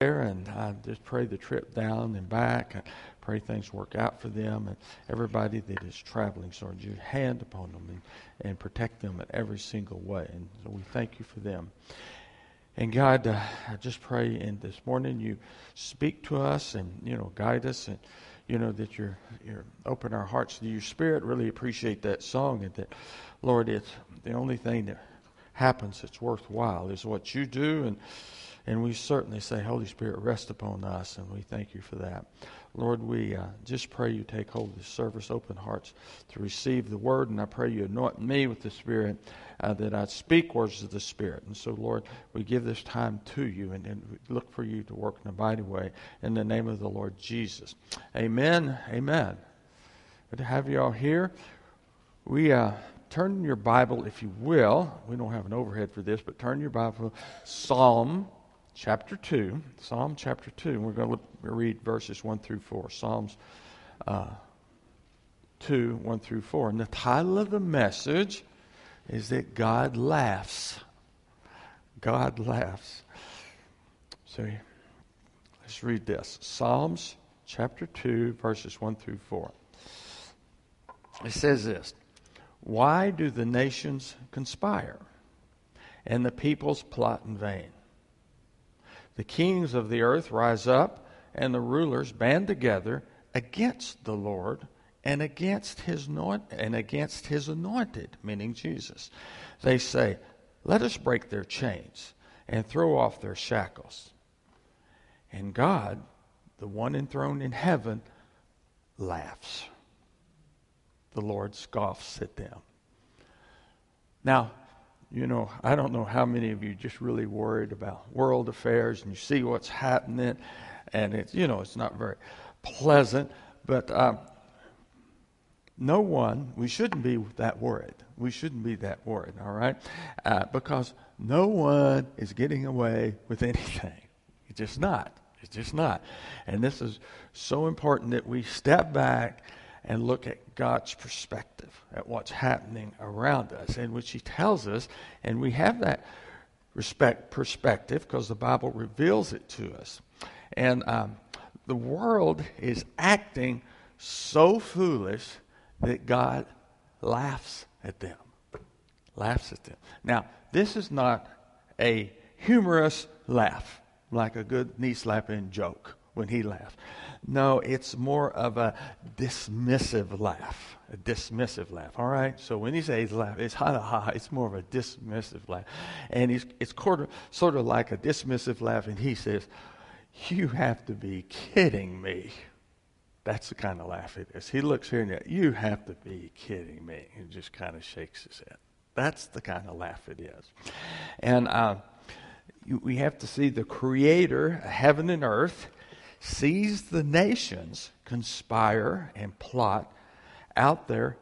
there, and I just pray the trip down and back. I pray things work out for them and everybody that is traveling. So, your hand upon them and, and protect them in every single way. And so we thank you for them. And God, uh, I just pray in this morning you speak to us and you know guide us and you know that you're you're open our hearts to your spirit. Really appreciate that song and that, Lord, it's the only thing that happens that's worthwhile is what you do and and we certainly say, Holy Spirit, rest upon us, and we thank you for that. Lord, we uh, just pray you take hold of this service, open hearts to receive the word, and I pray you anoint me with the Spirit uh, that I speak words of the Spirit. And so, Lord, we give this time to you and, and look for you to work in a mighty way in the name of the Lord Jesus. Amen. Amen. Good to have you all here. We uh, turn your Bible, if you will. We don't have an overhead for this, but turn your Bible Psalm chapter 2, Psalm chapter 2, and we're going to read verses 1 through 4. Psalms uh, 2, 1 through 4. And the title of the message is that God laughs. God laughs. So let's read this Psalms chapter 2, verses 1 through 4. It says this Why do the nations conspire and the peoples plot in vain? The kings of the earth rise up, and the rulers band together against the Lord and against his and against his anointed, meaning Jesus. They say, "Let us break their chains and throw off their shackles." And God, the one enthroned in heaven, laughs. The Lord scoffs at them. Now, you know, I don't know how many of you just really worried about world affairs and you see what's happening, and it's, you know, it's not very pleasant, but um, no one, we shouldn't be that worried. We shouldn't be that worried, all right? Uh, because no one is getting away with anything. It's just not. It's just not. And this is so important that we step back and look at God's perspective at what's happening around us, in which He tells us, and we have that respect perspective because the Bible reveals it to us. And um, the world is acting so foolish that God laughs at them. Laughs at them. Now, this is not a humorous laugh, like a good knee slapping joke when he laughs. No, it's more of a dismissive laugh. A dismissive laugh. All right? So when he says laugh, it's ha ha, ha, it's more of a dismissive laugh. And he's, it's quarter, sort of like a dismissive laugh, and he says, You have to be kidding me. That's the kind of laugh it is. He looks here and there, you have to be kidding me. He just kind of shakes his head. That's the kind of laugh it is. And uh, we have to see the creator, heaven and earth sees the nations conspire and plot out their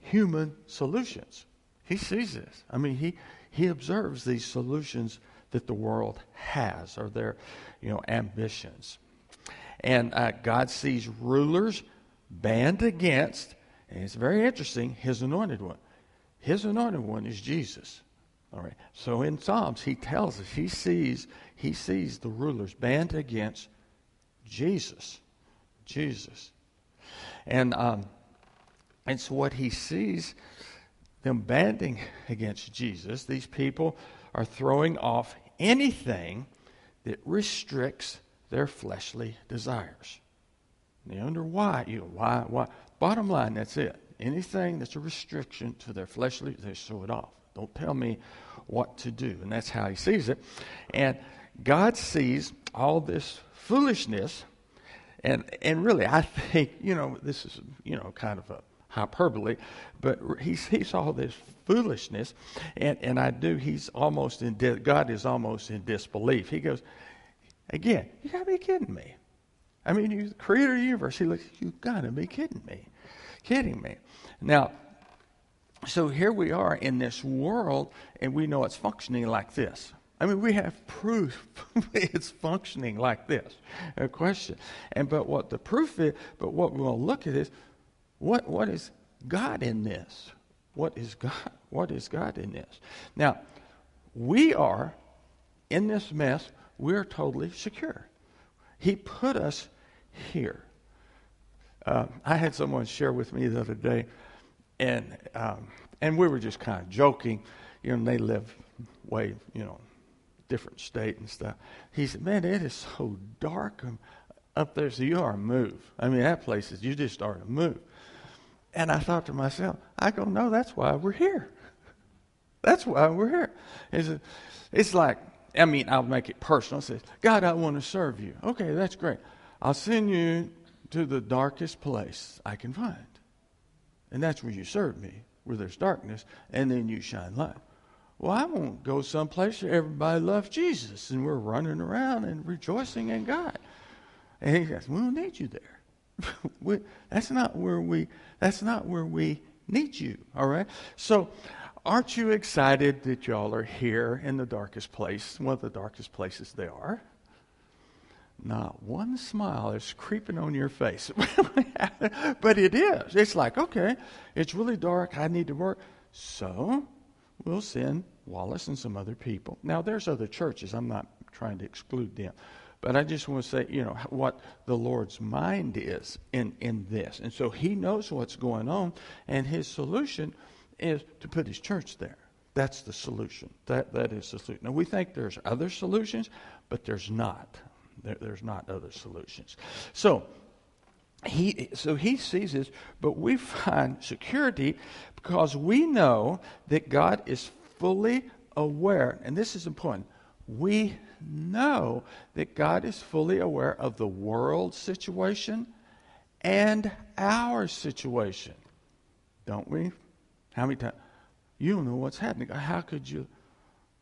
human solutions. He sees this. I mean, he, he observes these solutions that the world has or their, you know, ambitions. And uh, God sees rulers band against, and it's very interesting, his anointed one. His anointed one is Jesus. All right. So in Psalms, he tells us he sees he sees the rulers band against Jesus. Jesus. And, um, and so what he sees them banding against Jesus, these people are throwing off anything that restricts their fleshly desires. And you wonder why. You know, why, why? Bottom line, that's it. Anything that's a restriction to their fleshly, they throw it off. Don't tell me what to do. And that's how he sees it. And God sees all this foolishness. And, and really, I think, you know, this is, you know, kind of a hyperbole, but he, he saw this foolishness, and, and I do, he's almost in, di- God is almost in disbelief. He goes, again, you gotta be kidding me. I mean, you the creator of the universe, he looks, you gotta be kidding me. Kidding me. Now, so here we are in this world, and we know it's functioning like this. I mean, we have proof it's functioning like this. Question. And but what the proof is, but what we want to look at is what what is God in this? What is God? What is God in this? Now, we are in this mess. we're totally secure. He put us here. Uh, I had someone share with me the other day, and um, and we were just kind of joking. You know, they live way, you know, different state and stuff. He said, "Man, it is so dark um, up there, so you are to move. I mean, that place is you just are to move." And I thought to myself, I go, "No, that's why we're here. That's why we're here." It's, it's like, I mean, I'll make it personal. It says, "God, I want to serve you." Okay, that's great. I'll send you to the darkest place I can find, and that's where you serve me, where there's darkness, and then you shine light. Well, I won't go someplace where everybody loves Jesus and we're running around and rejoicing in God. And he says, We don't need you there. we, that's not where we that's not where we need you. All right? So aren't you excited that y'all are here in the darkest place, one of the darkest places they are? Not one smile is creeping on your face. but it is. It's like, okay, it's really dark. I need to work. So we'll send Wallace and some other people. Now, there's other churches. I'm not trying to exclude them. But I just want to say, you know, what the Lord's mind is in, in this. And so he knows what's going on, and his solution is to put his church there. That's the solution. That, that is the solution. Now, we think there's other solutions, but there's not. There, there's not other solutions. So, he, so he sees this, but we find security because we know that God is fully aware, and this is important. We know that God is fully aware of the world situation and our situation. Don't we? How many times? You don't know what's happening. How could you?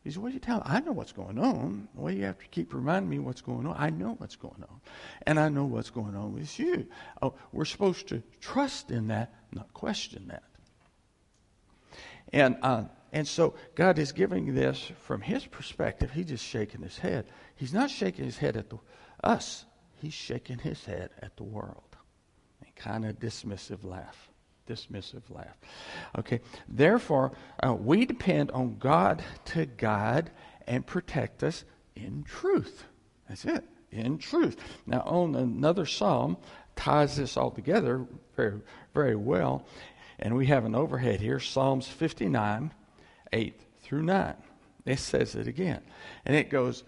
He said, What are you telling? I know what's going on. Well, you have to keep reminding me what's going on. I know what's going on. And I know what's going on with you. Oh, we're supposed to trust in that, not question that. And, uh, and so God is giving this from his perspective. He's just shaking his head. He's not shaking his head at the, us, he's shaking his head at the world. A kind of dismissive laugh dismissive laugh. Okay, therefore, uh, we depend on God to guide and protect us in truth. That's it, in truth. Now, on another psalm ties this all together very, very well, and we have an overhead here Psalms 59, 8 through 9. It says it again, and it goes,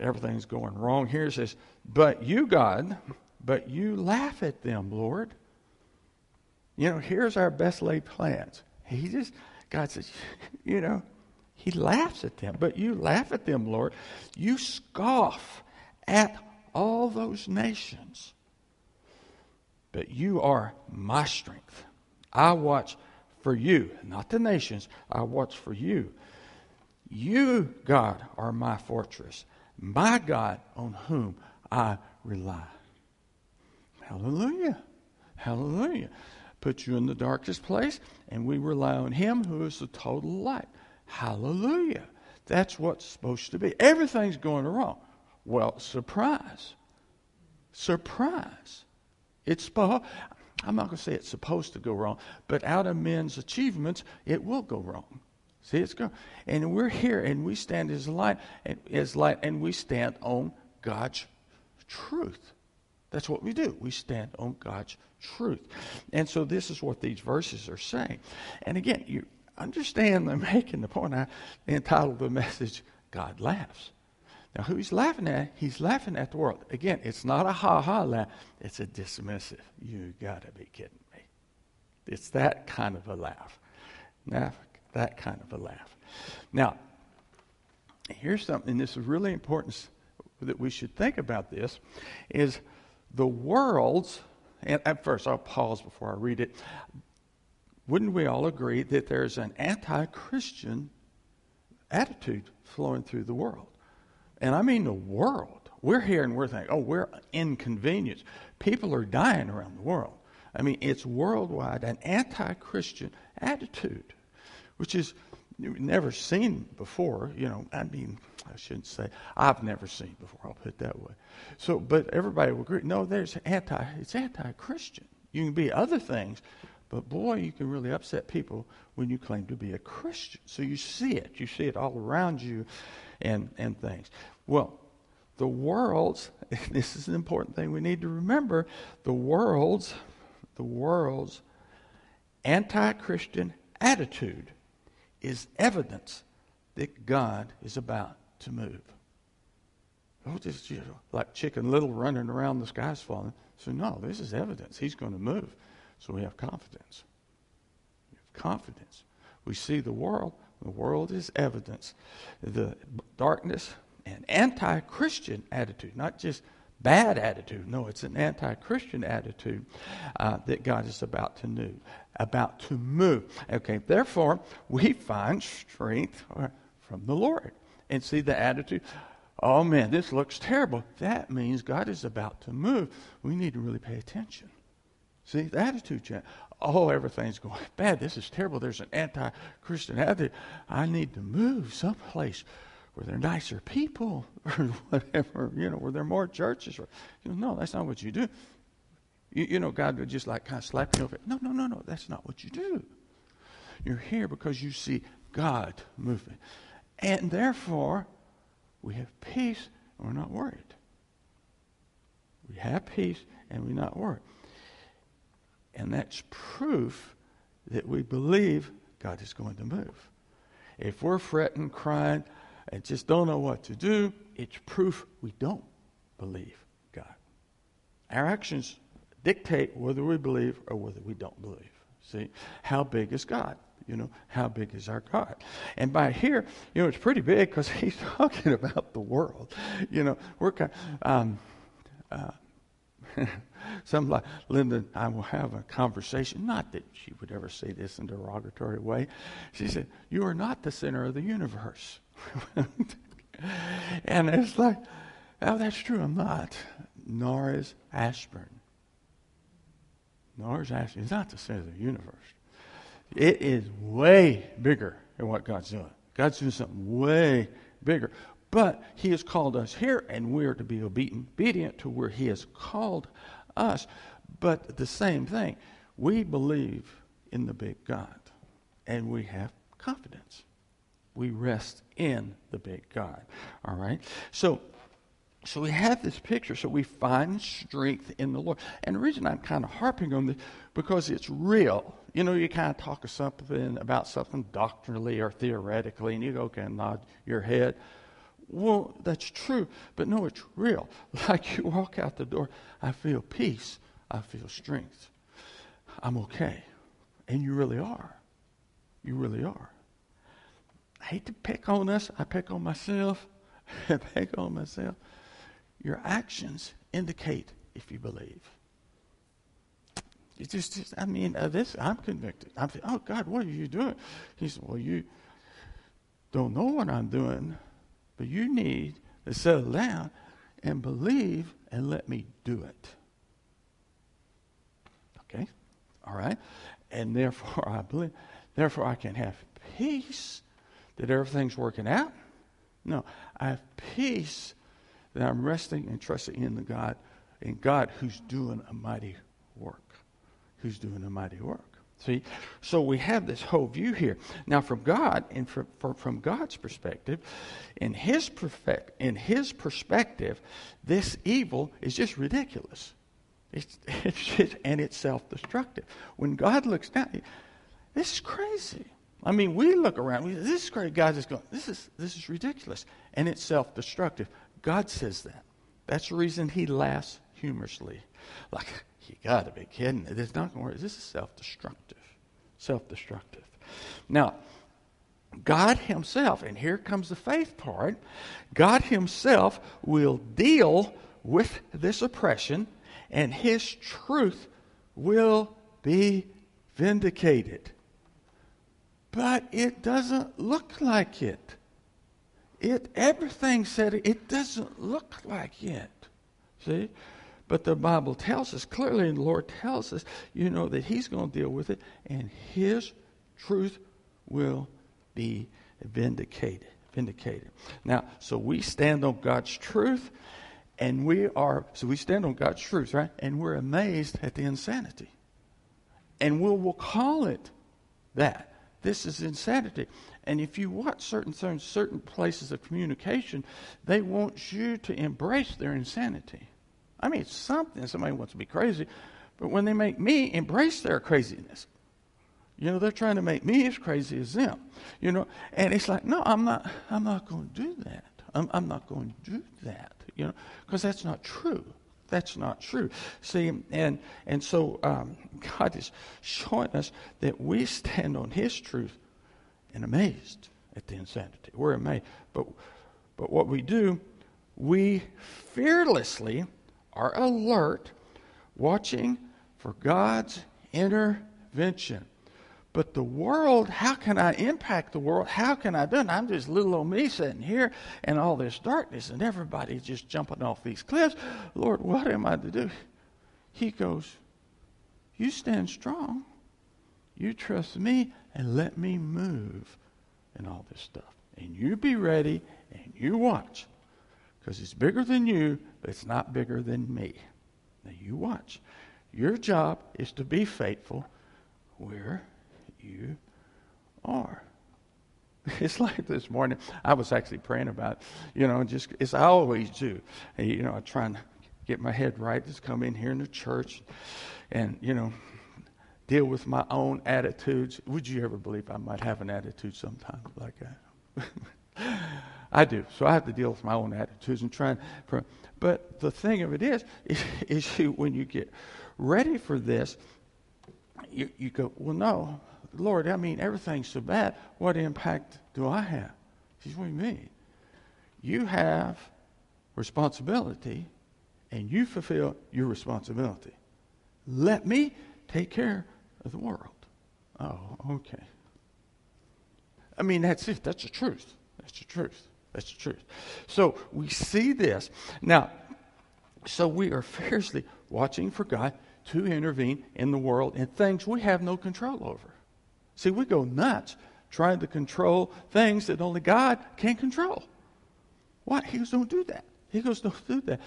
everything's going wrong here. It says, But you, God, but you laugh at them, Lord you know, here's our best laid plans. He just, God says, you know, he laughs at them. But you laugh at them, Lord. You scoff at all those nations. But you are my strength. I watch for you, not the nations. I watch for you. You, God, are my fortress, my God on whom I rely. Hallelujah. Hallelujah put you in the darkest place, and we rely on Him who is the total light. Hallelujah. That's what's supposed to be. Everything's going wrong. Well, surprise. Surprise. It's supposed. I'm not going to say it's supposed to go wrong, but out of men's achievements, it will go wrong. See, it's going, and we're here, and we stand as light, and as light, and we stand on God's truth. That's what we do. We stand on God's truth. And so this is what these verses are saying. And again, you understand them making the point. I entitled the message, God Laughs. Now, who he's laughing at? He's laughing at the world. Again, it's not a ha ha laugh, it's a dismissive. You got to be kidding me. It's that kind of a laugh. Now, that kind of a laugh. Now, here's something, this is really important that we should think about this, is the world's and at first, I'll pause before I read it. Wouldn't we all agree that there's an anti Christian attitude flowing through the world? And I mean the world. We're here and we're thinking, oh, we're inconvenienced. People are dying around the world. I mean, it's worldwide an anti Christian attitude, which is never seen before. You know, I mean, I shouldn't say I've never seen before. I'll put it that way. So, but everybody will agree. No, there's anti. It's anti-Christian. You can be other things, but boy, you can really upset people when you claim to be a Christian. So you see it. You see it all around you, and and things. Well, the world's, this is an important thing we need to remember, the world's, the world's anti Christian attitude is evidence that God is about to move. Oh, just like Chicken Little running around, the sky's falling. So, no, this is evidence. He's going to move. So we have confidence. We have confidence. We see the world. The world is evidence. The darkness and anti Christian attitude, not just bad attitude. No, it's an anti-Christian attitude uh, that God is about to move. About to move. Okay, therefore we find strength uh, from the Lord and see the attitude. Oh man, this looks terrible. That means God is about to move. We need to really pay attention. See, the attitude change. Oh, everything's going bad. This is terrible. There's an anti Christian attitude. I need to move someplace where there are nicer people or whatever, you know, where there are more churches. You know, no, that's not what you do. You, you know, God would just like kind of slap you over. No, no, no, no, that's not what you do. You're here because you see God moving. And therefore, we have peace and we're not worried. We have peace and we're not worried. And that's proof that we believe God is going to move. If we're fretting, crying, and just don't know what to do, it's proof we don't believe God. Our actions dictate whether we believe or whether we don't believe. See, how big is God? You know, how big is our God? And by here, you know, it's pretty big because he's talking about the world. You know, we're kind um, uh, some like Linda I will have a conversation. Not that she would ever say this in a derogatory way. She said, "You are not the center of the universe." and it's like, oh, that's true, I'm not. Nor is Ashburn. Nor is Ashburn. It's not the center of the universe. It is way bigger than what God's doing. God's doing something way bigger. But He has called us here, and we are to be obedient to where He has called us. But the same thing, we believe in the big God, and we have confidence we rest in the big God. All right? So, so we have this picture. So we find strength in the Lord. And the reason I'm kind of harping on this, because it's real. You know, you kind of talk of something about something doctrinally or theoretically, and you go, okay, nod your head. Well, that's true, but no, it's real. Like you walk out the door, I feel peace, I feel strength. I'm okay. And you really are. You really are. I hate to pick on us. I pick on myself. I pick on myself. Your actions indicate if you believe. It's just, just I mean, uh, this, I'm convicted. I'm oh, God, what are you doing? He said, well, you don't know what I'm doing, but you need to settle down and believe and let me do it. Okay? All right? And therefore, I believe, therefore, I can have peace that everything's working out. No, I have peace that I'm resting and trusting in the God, in God who's doing a mighty work. Who's doing a mighty work. See, so we have this whole view here. Now, from God, and from, from God's perspective, in His perfect, in His perspective, this evil is just ridiculous. It's, it's just, and it's self-destructive. When God looks down, this is crazy. I mean, we look around. We, this is great. God is going. This is this is ridiculous, and it's self-destructive. God says that. That's the reason He laughs humorously, like you got to be kidding. It's not going to work. This is self-destructive. Self-destructive. Now, God Himself, and here comes the faith part. God Himself will deal with this oppression, and His truth will be vindicated but it doesn't look like it. It everything said it doesn't look like it. See? But the Bible tells us clearly, and the Lord tells us, you know, that He's going to deal with it, and His truth will be vindicated. Vindicated. Now, so we stand on God's truth, and we are so we stand on God's truth, right? And we're amazed at the insanity. And we'll, we'll call it that this is insanity. And if you watch certain certain places of communication, they want you to embrace their insanity. I mean, something. Somebody wants to be crazy, but when they make me embrace their craziness, you know, they're trying to make me as crazy as them. You know, and it's like, no, I'm not. I'm not going to do that. I'm, I'm not going to do that. You know, because that's not true. That's not true. See, and and so um, God is showing us that we stand on His truth and amazed at the insanity. We're amazed, but but what we do, we fearlessly are alert, watching for God's intervention. But the world, how can I impact the world? How can I do it? I'm just little old me sitting here and all this darkness and everybody's just jumping off these cliffs. Lord, what am I to do? He goes, You stand strong. You trust me and let me move and all this stuff. And you be ready and you watch. Because it's bigger than you, but it's not bigger than me. Now you watch. Your job is to be faithful where you are. It's like this morning. I was actually praying about, you know, just as I always do. And, you know, I try and get my head right. Just come in here in the church, and you know, deal with my own attitudes. Would you ever believe I might have an attitude sometimes like that? I do. So I have to deal with my own attitudes and try and. But the thing of it is, is, is you, when you get ready for this, you, you go, well, no, Lord, I mean, everything's so bad. What impact do I have? He says, What do you mean? You have responsibility, and you fulfill your responsibility. Let me take care of the world. Oh, okay. I mean, that's it. That's the truth. That's the truth. That's the truth. So we see this. Now, so we are fiercely watching for God to intervene in the world in things we have no control over. See, we go nuts trying to control things that only God can control. Why? He goes, don't do that. He goes, don't do that.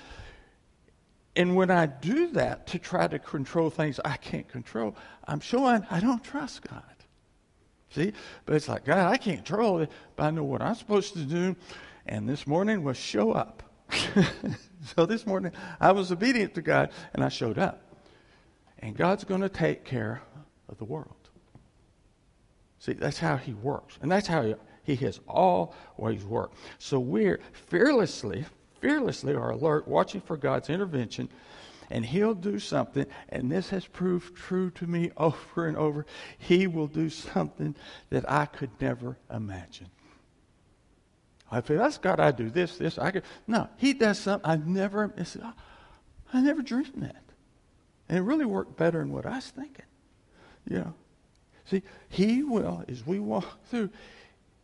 And when I do that to try to control things I can't control, I'm showing I don't trust God. See? But it's like, God, I can't control it, but I know what I'm supposed to do. And this morning was show up. so this morning I was obedient to God and I showed up. And God's going to take care of the world. See, that's how he works. And that's how he, has always worked. So we're fearlessly, fearlessly are alert, watching for God's intervention, and he'll do something. And this has proved true to me over and over. He will do something that I could never imagine. I say, that's God, I do this, this, I could. No, he does something I never, I never dreamed that. And it really worked better than what I was thinking. You know, See, He will, as we walk through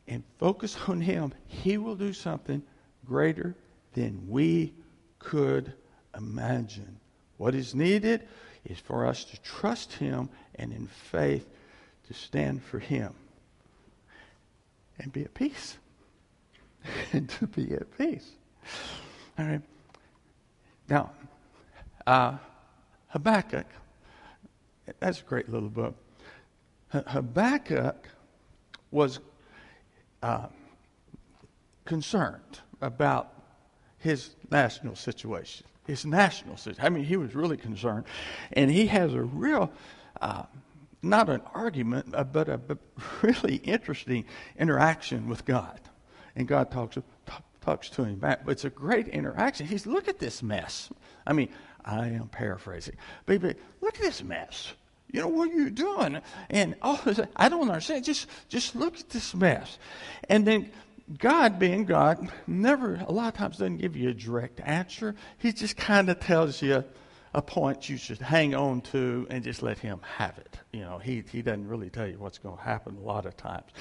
and focus on Him, He will do something greater than we could imagine. What is needed is for us to trust Him and in faith to stand for Him and be at peace. and to be at peace. All right. Now, uh, Habakkuk, that's a great little book. Habakkuk was uh, concerned about his national situation. His national situation. I mean, he was really concerned. And he has a real, uh, not an argument, uh, but a but really interesting interaction with God. And God talks, talks to him back. But it's a great interaction. He's, look at this mess. I mean, I am paraphrasing. Baby, look at this mess. You know, what are you doing? And oh, I don't understand. Just, just look at this mess. And then God, being God, never, a lot of times doesn't give you a direct answer. He just kind of tells you a point you should hang on to and just let him have it. You know, he, he doesn't really tell you what's going to happen a lot of times.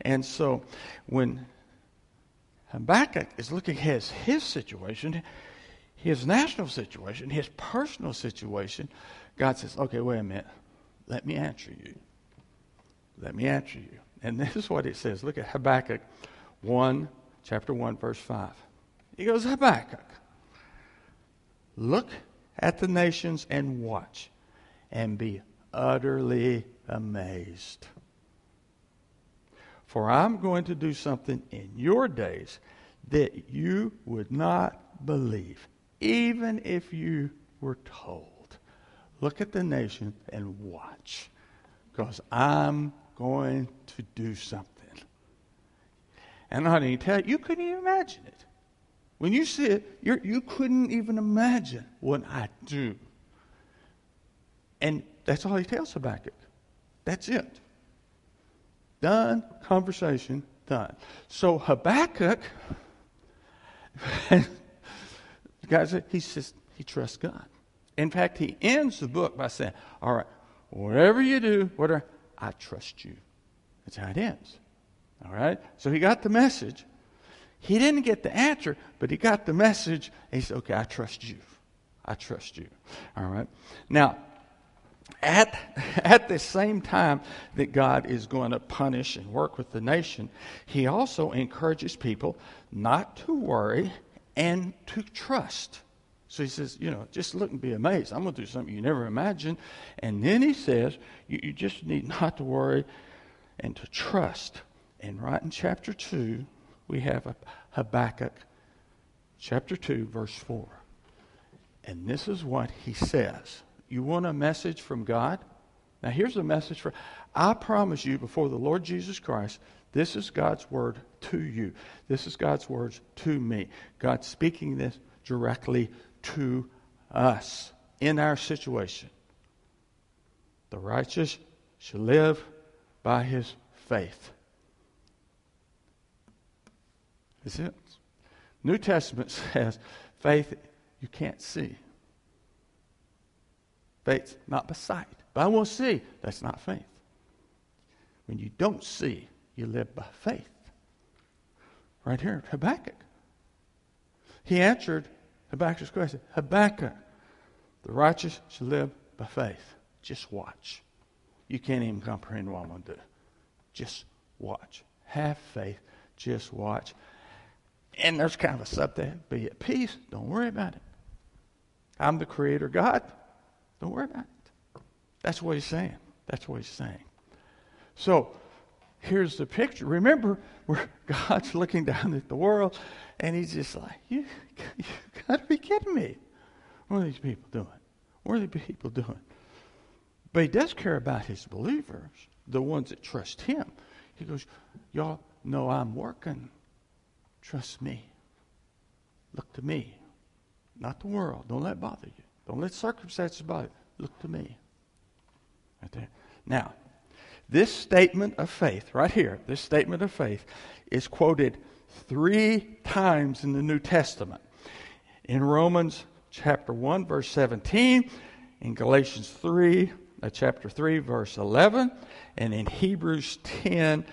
And so when Habakkuk is looking at his, his situation, his national situation, his personal situation, God says, okay, wait a minute. Let me answer you. Let me answer you. And this is what it says. Look at Habakkuk 1, chapter 1, verse 5. He goes, Habakkuk, look at the nations and watch and be utterly amazed. For I'm going to do something in your days that you would not believe, even if you were told. Look at the nation and watch, because I'm going to do something. And I didn't tell you, you couldn't even imagine it. When you see it, you're, you couldn't even imagine what I do. And that's all he tells Habakkuk. That's it. Done, conversation, done. So Habakkuk, guys, he says he trusts God. In fact, he ends the book by saying, All right, whatever you do, whatever, I trust you. That's how it ends. All right? So he got the message. He didn't get the answer, but he got the message. he said, Okay, I trust you. I trust you. All right? Now, at, at the same time that God is going to punish and work with the nation, he also encourages people not to worry and to trust. So he says, you know, just look and be amazed. I'm going to do something you never imagined. And then he says, you, you just need not to worry and to trust. And right in chapter 2, we have Habakkuk chapter 2, verse 4. And this is what he says. You want a message from God? Now, here's a message for I promise you before the Lord Jesus Christ, this is God's word to you. This is God's words to me. God speaking this directly to us in our situation. The righteous shall live by his faith. That's it. New Testament says faith you can't see. Faith not by sight. But I will see. That's not faith. When you don't see, you live by faith. Right here, Habakkuk. He answered Habakkuk's question Habakkuk, the righteous shall live by faith. Just watch. You can't even comprehend what I'm going to do. Just watch. Have faith. Just watch. And there's kind of a sub there. Be at peace. Don't worry about it. I'm the creator God. Don't worry about it. That's what he's saying. That's what he's saying. So here's the picture. Remember, where God's looking down at the world, and he's just like, you, you got to be kidding me. What are these people doing? What are these people doing? But he does care about his believers, the ones that trust him. He goes, Y'all know I'm working. Trust me. Look to me, not the world. Don't let it bother you. Don't let circumstances bother you. Look to me. Right there. Now, this statement of faith, right here, this statement of faith, is quoted three times in the New Testament. In Romans chapter 1, verse 17, in Galatians 3, uh, chapter 3, verse 11, and in Hebrews 10,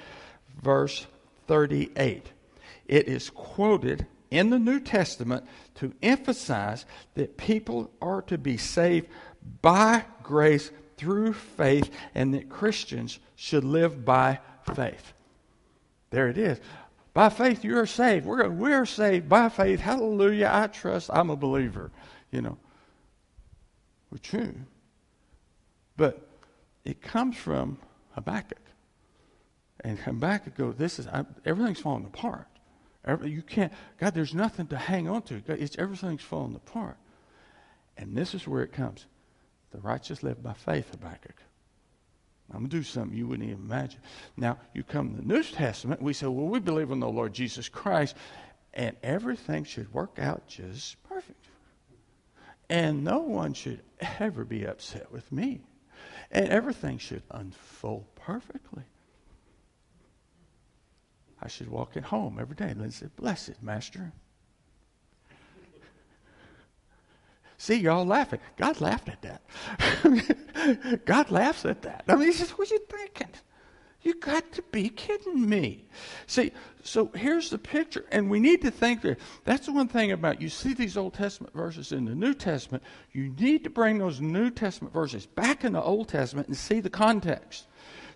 verse 38 it is quoted in the New Testament to emphasize that people are to be saved by grace through faith and that Christians should live by faith. There it is. By faith, you are saved. We're, we're saved by faith. Hallelujah. I trust. I'm a believer. You know, we're true. But it comes from Habakkuk. And Habakkuk goes, this is, I, everything's falling apart. You can't, God, there's nothing to hang on to. It's, everything's falling apart. And this is where it comes. The righteous live by faith, Habakkuk. I'm going to do something you wouldn't even imagine. Now, you come to the New Testament, we say, well, we believe in the Lord Jesus Christ, and everything should work out just perfect. And no one should ever be upset with me. And everything should unfold perfectly. I should walk it home every day and say, Blessed, Master. See, y'all laughing. God laughed at that. God laughs at that. I mean, he says, What are you thinking? You got to be kidding me. See, so here's the picture, and we need to think that that's the one thing about you see these Old Testament verses in the New Testament, you need to bring those New Testament verses back in the Old Testament and see the context.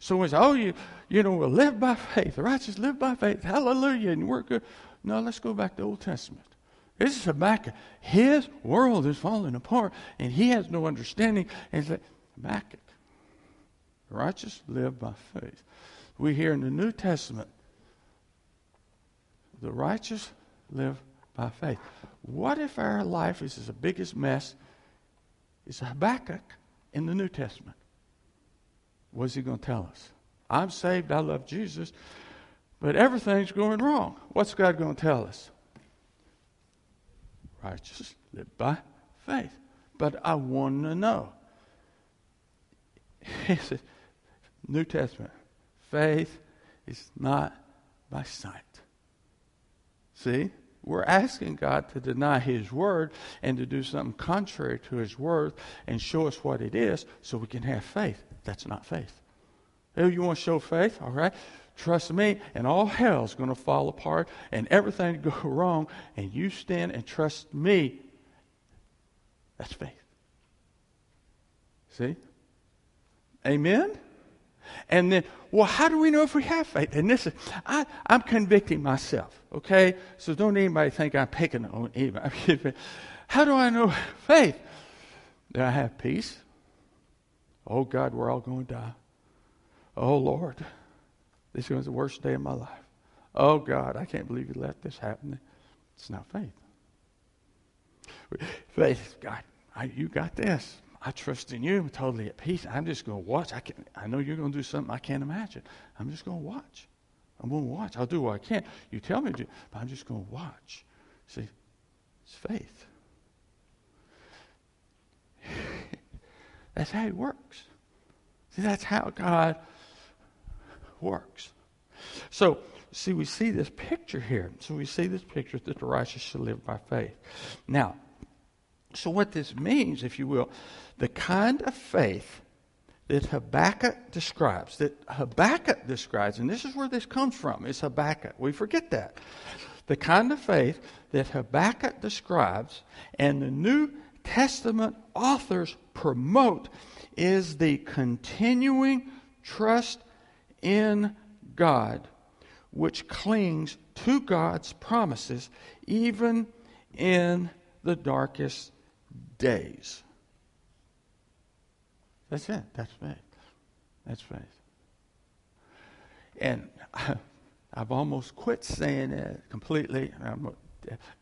So we say, oh, you, you know, we live by faith. The righteous live by faith. Hallelujah. And we're good. No, let's go back to Old Testament. This is Habakkuk. His world is falling apart, and he has no understanding. And it's like, Habakkuk, the righteous live by faith. we hear in the New Testament the righteous live by faith. What if our life is the biggest mess as Habakkuk in the New Testament? What's he going to tell us? I'm saved, I love Jesus, but everything's going wrong. What's God going to tell us? Righteous live by faith. But I want to know. He says, New Testament, faith is not by sight. See? We're asking God to deny His Word and to do something contrary to His Word and show us what it is so we can have faith. That's not faith. Oh, you want to show faith? All right. Trust me, and all hell's going to fall apart and everything go wrong, and you stand and trust me. That's faith. See? Amen? And then, well, how do we know if we have faith? And this is, I, I'm convicting myself, okay? So don't anybody think I'm picking on anybody. how do I know faith? Do I have peace? Oh, God, we're all going to die. Oh, Lord, this was the worst day of my life. Oh, God, I can't believe you let this happen. It's not faith. Faith, God, I, you got this. I trust in you. I'm totally at peace. I'm just going to watch. I can. I know you're going to do something I can't imagine. I'm just going to watch. I'm going to watch. I'll do what I can. You tell me to, but I'm just going to watch. See, it's faith. that's how it works. See, that's how God works. So, see, we see this picture here. So we see this picture that the righteous shall live by faith. Now, so, what this means, if you will, the kind of faith that Habakkuk describes, that Habakkuk describes, and this is where this comes from, is Habakkuk. We forget that. The kind of faith that Habakkuk describes and the New Testament authors promote is the continuing trust in God, which clings to God's promises even in the darkest days. That's it. That's faith. That's faith. And I've almost quit saying it completely. I'm,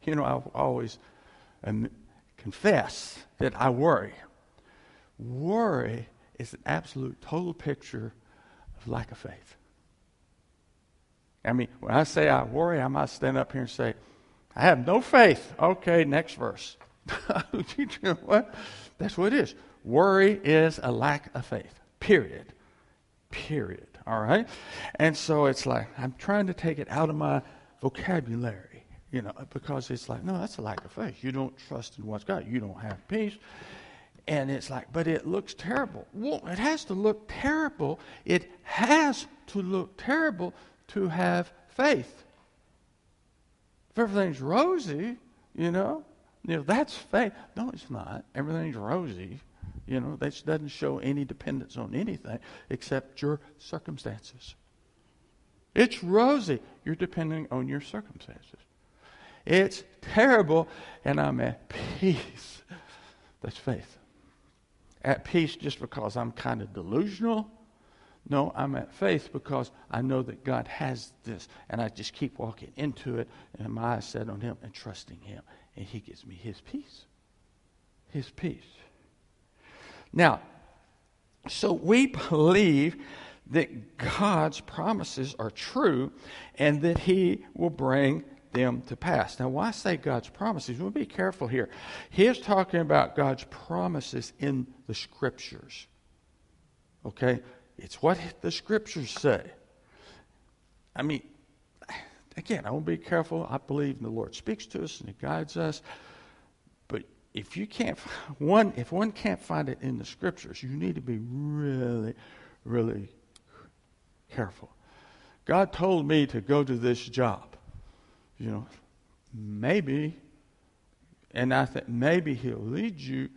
you know, I always um, confess that I worry. Worry is an absolute total picture of lack of faith. I mean, when I say I worry, I might stand up here and say, I have no faith. Okay, next verse. what? That's what it is. Worry is a lack of faith. Period. Period. All right? And so it's like, I'm trying to take it out of my vocabulary, you know, because it's like, no, that's a lack of faith. You don't trust in what's God. You don't have peace. And it's like, but it looks terrible. Well, it has to look terrible. It has to look terrible to have faith. If everything's rosy, you know, you know, that's faith. No, it's not. Everything's rosy. You know, that doesn't show any dependence on anything except your circumstances. It's rosy. You're depending on your circumstances. It's terrible, and I'm at peace. That's faith. At peace just because I'm kind of delusional. No, I'm at faith because I know that God has this, and I just keep walking into it, and my eyes set on Him and trusting Him and he gives me his peace. His peace. Now, so we believe that God's promises are true and that he will bring them to pass. Now, why say God's promises? We'll be careful here. He's talking about God's promises in the scriptures. Okay? It's what the scriptures say. I mean, again, I want to be careful. I believe the Lord speaks to us and He guides us. But if you can't, one, if one can't find it in the scriptures, you need to be really, really careful. God told me to go to this job. You know, maybe, and I think maybe He'll lead you,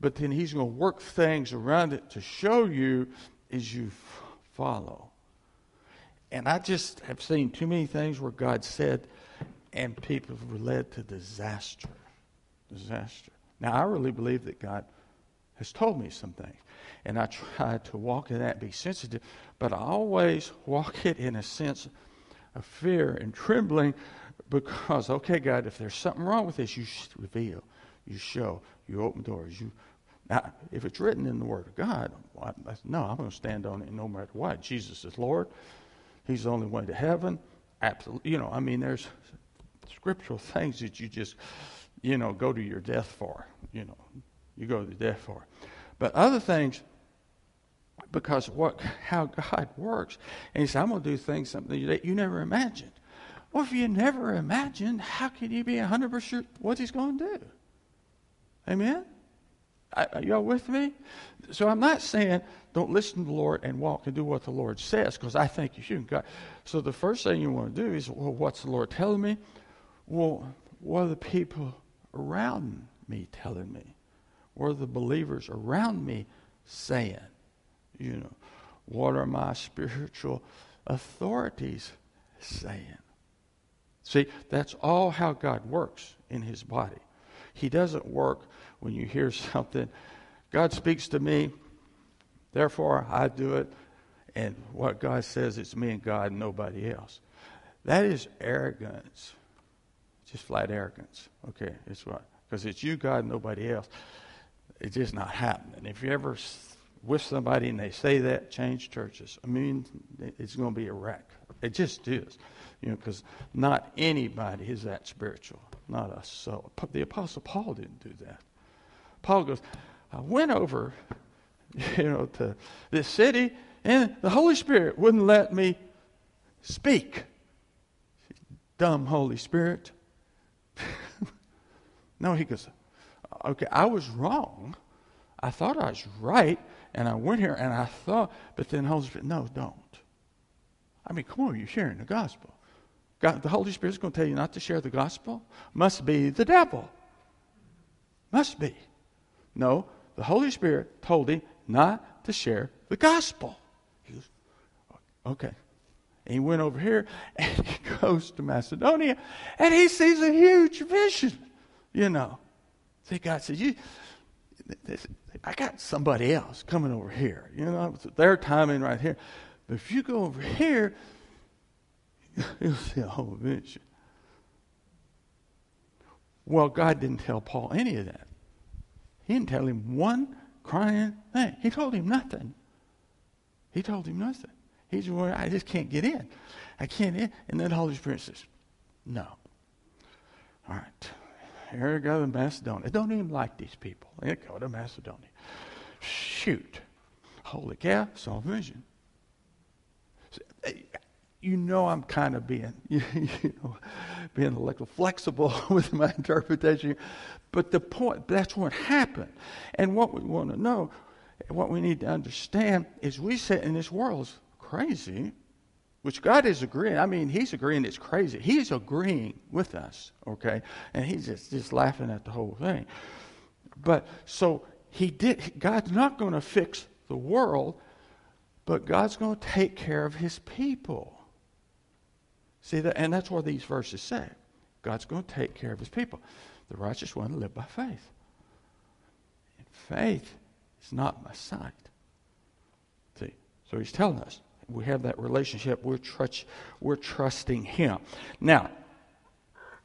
but then He's going to work things around it to show you as you follow. And I just have seen too many things where God said, and people were led to disaster. Disaster. Now, I really believe that God has told me some things. And I try to walk in that, be sensitive, but I always walk it in a sense of fear and trembling because, okay, God, if there's something wrong with this, you reveal, you show, you open doors. You now, if it's written in the Word of God, well, I, no, I'm going to stand on it no matter what. Jesus is Lord. He's the only way to heaven. Absolutely, you know. I mean, there's scriptural things that you just, you know, go to your death for. You know, you go to the death for. But other things, because what how God works, and He said, "I'm going to do things something that you never imagined." Well, if you never imagined, how can you be 100% sure what He's going to do? Amen? Are y'all with me? So I'm not saying don't listen to the Lord and walk and do what the Lord says, because I think you should. God. So the first thing you want to do is, well, what's the Lord telling me? Well, what are the people around me telling me? What are the believers around me saying? You know, what are my spiritual authorities saying? See, that's all how God works in his body. He doesn't work when you hear something. God speaks to me, therefore I do it, and what God says, it's me and God and nobody else. That is arrogance. Just flat arrogance. Okay, it's what? Because it's you, God, and nobody else. It's just not happening. If you ever with somebody and they say that, change churches. I mean, it's going to be a wreck. It just is. You know, because not anybody is that spiritual. Not us. So the Apostle Paul didn't do that. Paul goes, I went over, you know, to this city, and the Holy Spirit wouldn't let me speak. Dumb Holy Spirit. no, he goes, okay, I was wrong. I thought I was right, and I went here and I thought, but then Holy Spirit, no, don't. I mean, come on, you're sharing the gospel. God, the Holy Spirit's going to tell you not to share the gospel? Must be the devil. Must be. No, the Holy Spirit told him not to share the gospel. He goes, okay. And he went over here and he goes to Macedonia and he sees a huge vision, you know. See, God says, you, I got somebody else coming over here. You know, it's their timing right here. But if you go over here, you'll see a whole vision. Well, God didn't tell Paul any of that. He didn't tell him one crying thing. He told him nothing. He told him nothing. He's well, I just can't get in. I can't in. And then the Holy Spirit says, No. All right. Here go to Macedonia. don't even like these people. They go to Macedonia. Shoot. Holy cow, saw vision. You know I'm kind of being, you know, being a little flexible with my interpretation. But the point, that's what happened. And what we want to know, what we need to understand is we sit in this world crazy which God is agreeing. I mean, He's agreeing it's crazy. He's agreeing with us, okay? And He's just, just laughing at the whole thing. But so He did, God's not going to fix the world, but God's going to take care of His people. See that? And that's what these verses say. God's going to take care of His people. The righteous one live by faith. And faith is not by sight. See? So He's telling us we have that relationship. We're, trust, we're trusting Him. Now,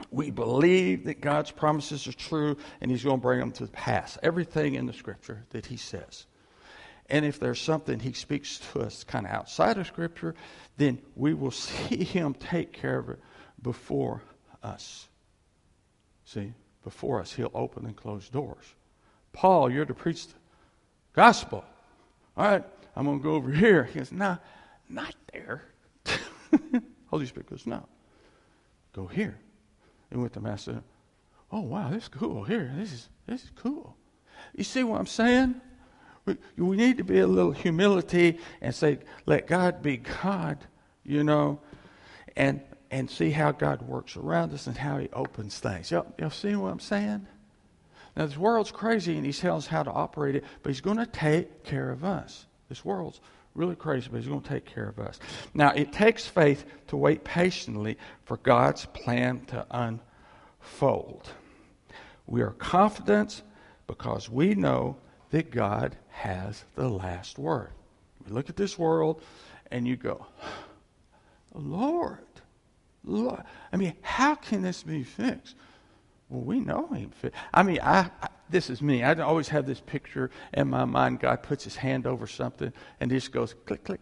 we believe that God's promises are true and He's going to bring them to pass. Everything in the Scripture that He says. And if there's something He speaks to us kind of outside of Scripture, then we will see Him take care of it before us. See, before us, He'll open and close doors. Paul, you're to preach the gospel. All right, I'm going to go over here. He goes, nah, not there. Holy Spirit goes, No. Go here. And went to Master. Oh wow, this is cool. Here, this is this is cool. You see what I'm saying? We, need to be a little humility and say, let God be God, you know, and and see how God works around us and how He opens things. Y'all, y'all see what I'm saying? Now, this world's crazy and He tells us how to operate it, but He's going to take care of us. This world's really crazy, but He's going to take care of us. Now, it takes faith to wait patiently for God's plan to unfold. We are confident because we know that God has the last word. We look at this world and you go, Lord, Lord. I mean, how can this be fixed? Well, we know he fit. I mean, I, I, this is me. I always have this picture in my mind. God puts his hand over something and just goes click, click,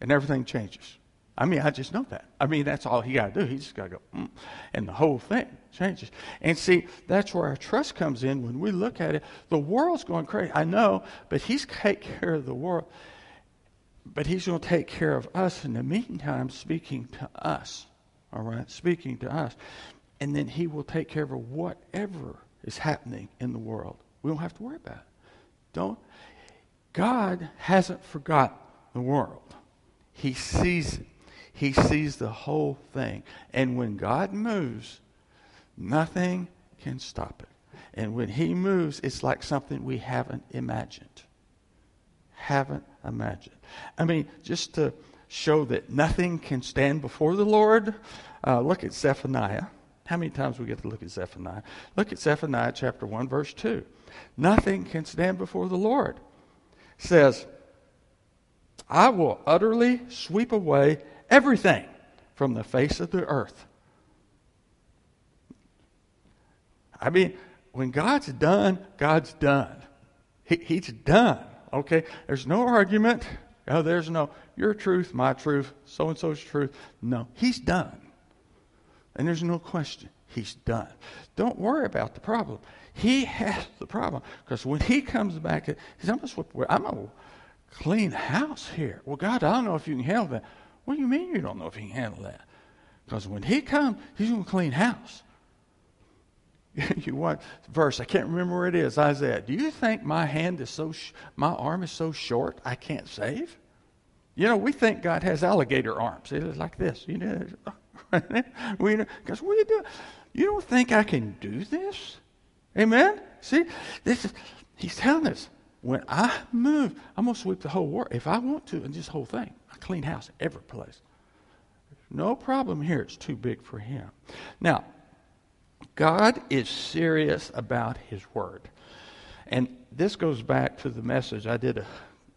and everything changes. I mean, I just know that. I mean, that's all he got to do. He just got to go, mm, and the whole thing changes. And see, that's where our trust comes in. When we look at it, the world's going crazy. I know, but he's take care of the world. But he's going to take care of us in the meantime, speaking to us. All right, speaking to us, and then he will take care of whatever is happening in the world. We don't have to worry about it. Don't. God hasn't forgotten the world. He sees it. He sees the whole thing. And when God moves, nothing can stop it. And when He moves, it's like something we haven't imagined. Haven't imagined. I mean, just to show that nothing can stand before the Lord, uh, look at Zephaniah. How many times we get to look at Zephaniah? Look at Zephaniah chapter 1, verse 2. Nothing can stand before the Lord. It says, I will utterly sweep away everything from the face of the earth. I mean, when God's done, God's done. He, he's done. Okay? There's no argument. Oh, there's no your truth, my truth, so and so's truth. No, he's done. And there's no question. He's done. Don't worry about the problem. He has the problem. Because when he comes back, he's almost, I'm going to clean house here. Well, God, I don't know if you can handle that. What do you mean you don't know if he can handle that? Because when he comes, he's going to clean house. you want verse? I can't remember where it is. Isaiah. Do you think my hand is so, sh- my arm is so short I can't save? You know, we think God has alligator arms. It's like this. You know, we because what are you doing? You don't think I can do this? Amen? See, this is, he's telling us when I move, I'm going to sweep the whole world. If I want to, and this whole thing, Clean house every place. No problem here. It's too big for him. Now, God is serious about his word. And this goes back to the message I did a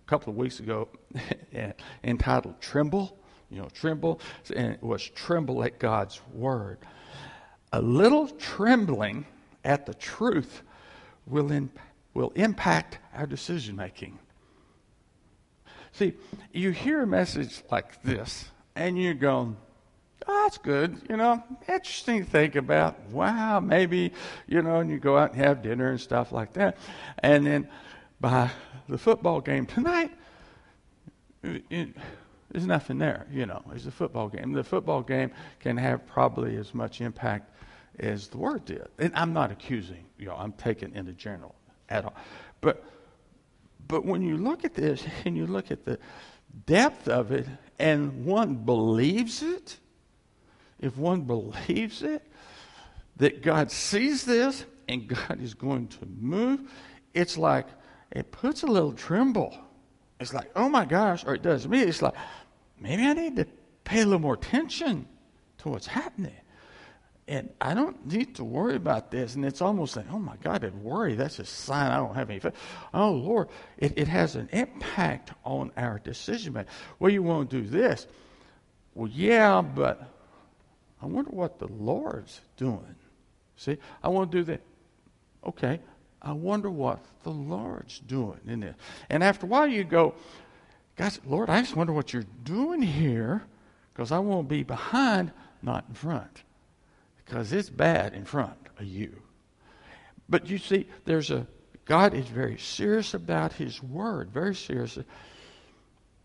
couple of weeks ago entitled Tremble you know, tremble, and it was tremble at God's word. A little trembling at the truth will, will impact our decision making. See, you hear a message like this, and you're going, oh, that's good, you know, interesting to think about. Wow, maybe, you know, and you go out and have dinner and stuff like that. And then by the football game tonight, it, there's nothing there, you know. It's a football game. The football game can have probably as much impact as the word did. And I'm not accusing, you know, I'm taking in the general at all. But but when you look at this and you look at the depth of it and one believes it, if one believes it, that God sees this and God is going to move, it's like it puts a little tremble. It's like, oh my gosh, or it does me. It's like, maybe I need to pay a little more attention to what's happening. And I don't need to worry about this. And it's almost like, oh my God, I'd worry. That's a sign I don't have any faith. Oh Lord, it, it has an impact on our decision making. Well, you won't do this. Well, yeah, but I wonder what the Lord's doing. See, I want to do that. Okay, I wonder what the Lord's doing in this. And after a while, you go, God, Lord, I just wonder what you're doing here because I won't be behind, not in front. Because it's bad in front of you. But you see, there's a, God is very serious about His word, very serious.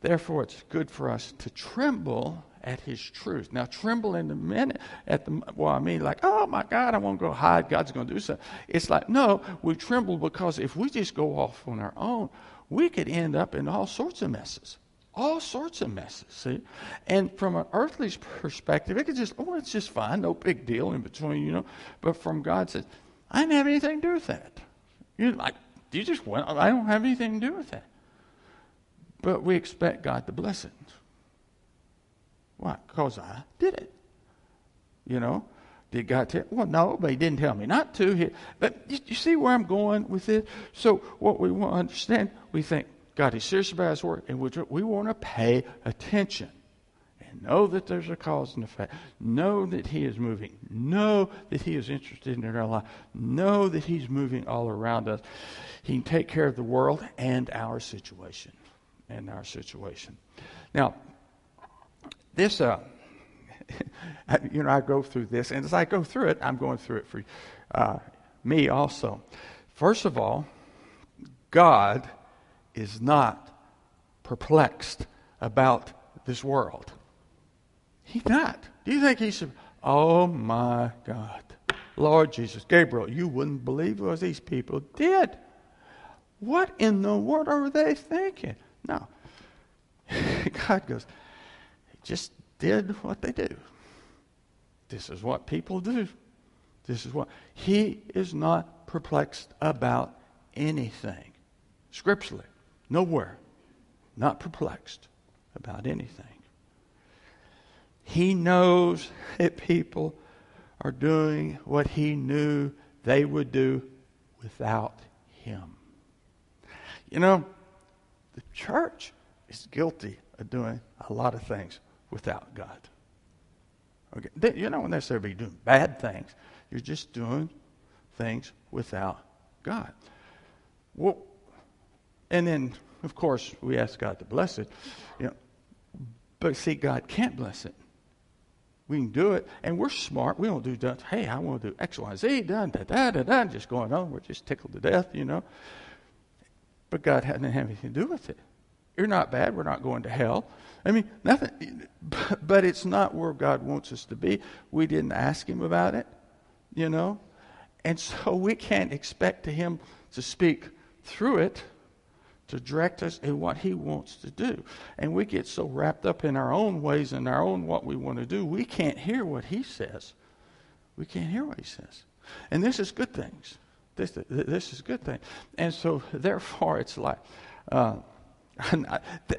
Therefore, it's good for us to tremble at His truth. Now, tremble in the minute, at the, well, I mean, like, oh my God, I won't go hide. God's going to do something. It's like, no, we tremble because if we just go off on our own, we could end up in all sorts of messes. All sorts of messes, see? And from an earthly perspective, it could just, oh, it's just fine, no big deal in between, you know. But from God says, I didn't have anything to do with that. You're like, do you just went, I don't have anything to do with that. But we expect God to bless it. Why? Because I did it. You know? Did God tell? Well, no, but He didn't tell me not to. He, but you, you see where I'm going with this? So, what we want to understand, we think God is serious about His word, and we, want to pay attention and know that there's a cause and effect. Know that He is moving. Know that He is interested in our life. Know that He's moving all around us. He can take care of the world and our situation. And our situation. Now, this, uh, you know, I go through this, and as I go through it, I'm going through it for uh, me also. First of all, God is not perplexed about this world. He's not. Do you think he should? Oh my God. Lord Jesus. Gabriel, you wouldn't believe what these people did. What in the world are they thinking? No. God goes, He just did what they do. This is what people do. This is what. He is not perplexed about anything. Scripturally, nowhere. Not perplexed about anything. He knows that people are doing what he knew they would do without him. You know, the church is guilty of doing a lot of things without God. Okay. You're not necessarily doing bad things. You're just doing things without God. Well, and then, of course, we ask God to bless it. You know, but see, God can't bless it. We can do it, and we're smart. We don't do that. Hey, I want to do X, Y, Z, done, da, da, da, da, just going on. We're just tickled to death, you know. But God hadn't have anything to do with it. You're not bad. We're not going to hell. I mean, nothing. But it's not where God wants us to be. We didn't ask Him about it, you know. And so we can't expect to Him to speak through it to direct us in what He wants to do. And we get so wrapped up in our own ways and our own what we want to do, we can't hear what He says. We can't hear what He says. And this is good things. This, this is good thing. And so, therefore, it's like, uh,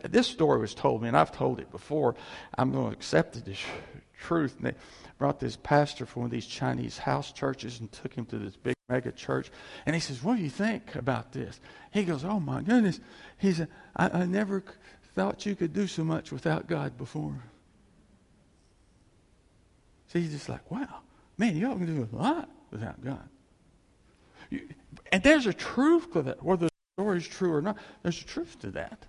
this story was told me, and I've told it before. I'm going to accept this truth. And they brought this pastor from one of these Chinese house churches and took him to this big mega church. And he says, What do you think about this? He goes, Oh my goodness. He said, I, I never thought you could do so much without God before. So he's just like, Wow, man, you all can do a lot without God. You, and there's a truth to that, whether the story is true or not. There's a truth to that.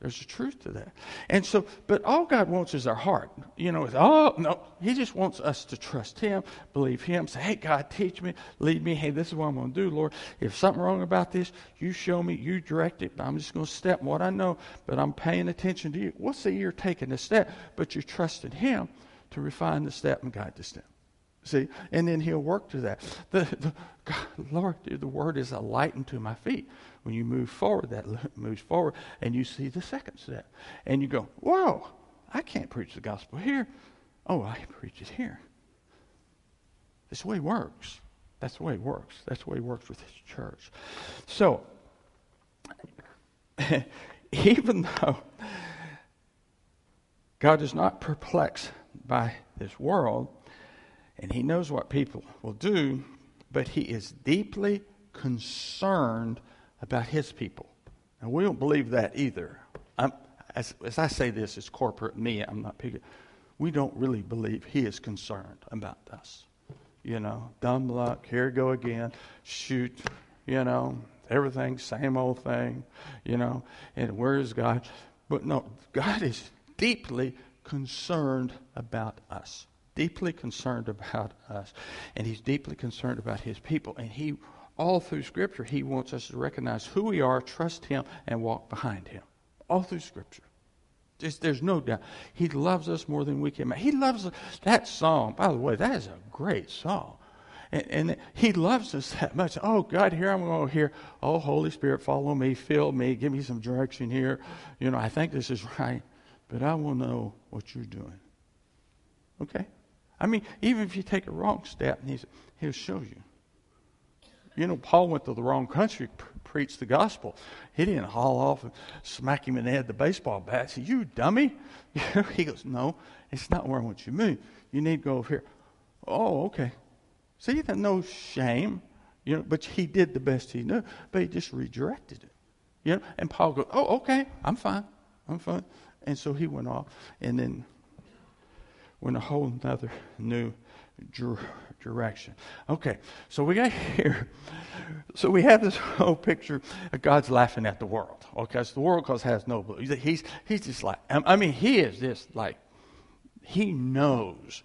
There's a truth to that. And so, but all God wants is our heart. You know, oh, no. He just wants us to trust Him, believe Him, say, hey, God, teach me, lead me. Hey, this is what I'm going to do, Lord. If something wrong about this, you show me, you direct it. I'm just going to step what I know, but I'm paying attention to you. We'll see you're taking a step, but you're trusting Him to refine the step and guide the step. See, and then he'll work to that. The, the God, Lord, the word is a light unto my feet. When you move forward, that moves forward, and you see the second step, and you go, "Whoa, I can't preach the gospel here. Oh, I can preach it here." That's the way it works. That's the way it works. That's the way it works with his church. So, even though God is not perplexed by this world and he knows what people will do, but he is deeply concerned about his people. And we don't believe that either. As, as, I say this, it's corporate me, I'm not picking. We don't really believe he is concerned about us. You know, dumb luck, here go again, shoot, you know, everything, same old thing, you know, and where is God? But no, God is deeply concerned about us deeply concerned about us, and he's deeply concerned about his people. And he, all through Scripture, he wants us to recognize who we are, trust him, and walk behind him. All through Scripture. Just, there's no doubt. He loves us more than we can. He loves that song. By the way, that is a great song. And, and, he loves us that much. Oh, God, here I'm going hear, oh, Holy Spirit, follow me, fill me, give me some direction here. You know, I think this is right, but I will know what you're doing. Okay? I mean, even if you take a wrong step, he'll show you. You know, Paul went to the wrong country, pre- preached the gospel. He didn't haul off and smack him in the head with the baseball bat. Say, you dummy. he goes, no, it's not where I want you to move. You need to go over here. Oh, okay. See, that no shame, you know, but he did the best he knew, but he just redirected it. You know, and Paul goes, Oh, okay, I'm fine. I'm fine. And so he went off and then went a whole other new direction. Okay, so we got here. So we have this whole picture of God's laughing at the world. Okay, so the world cause has no blue. He's he's just like I mean he is this, like he knows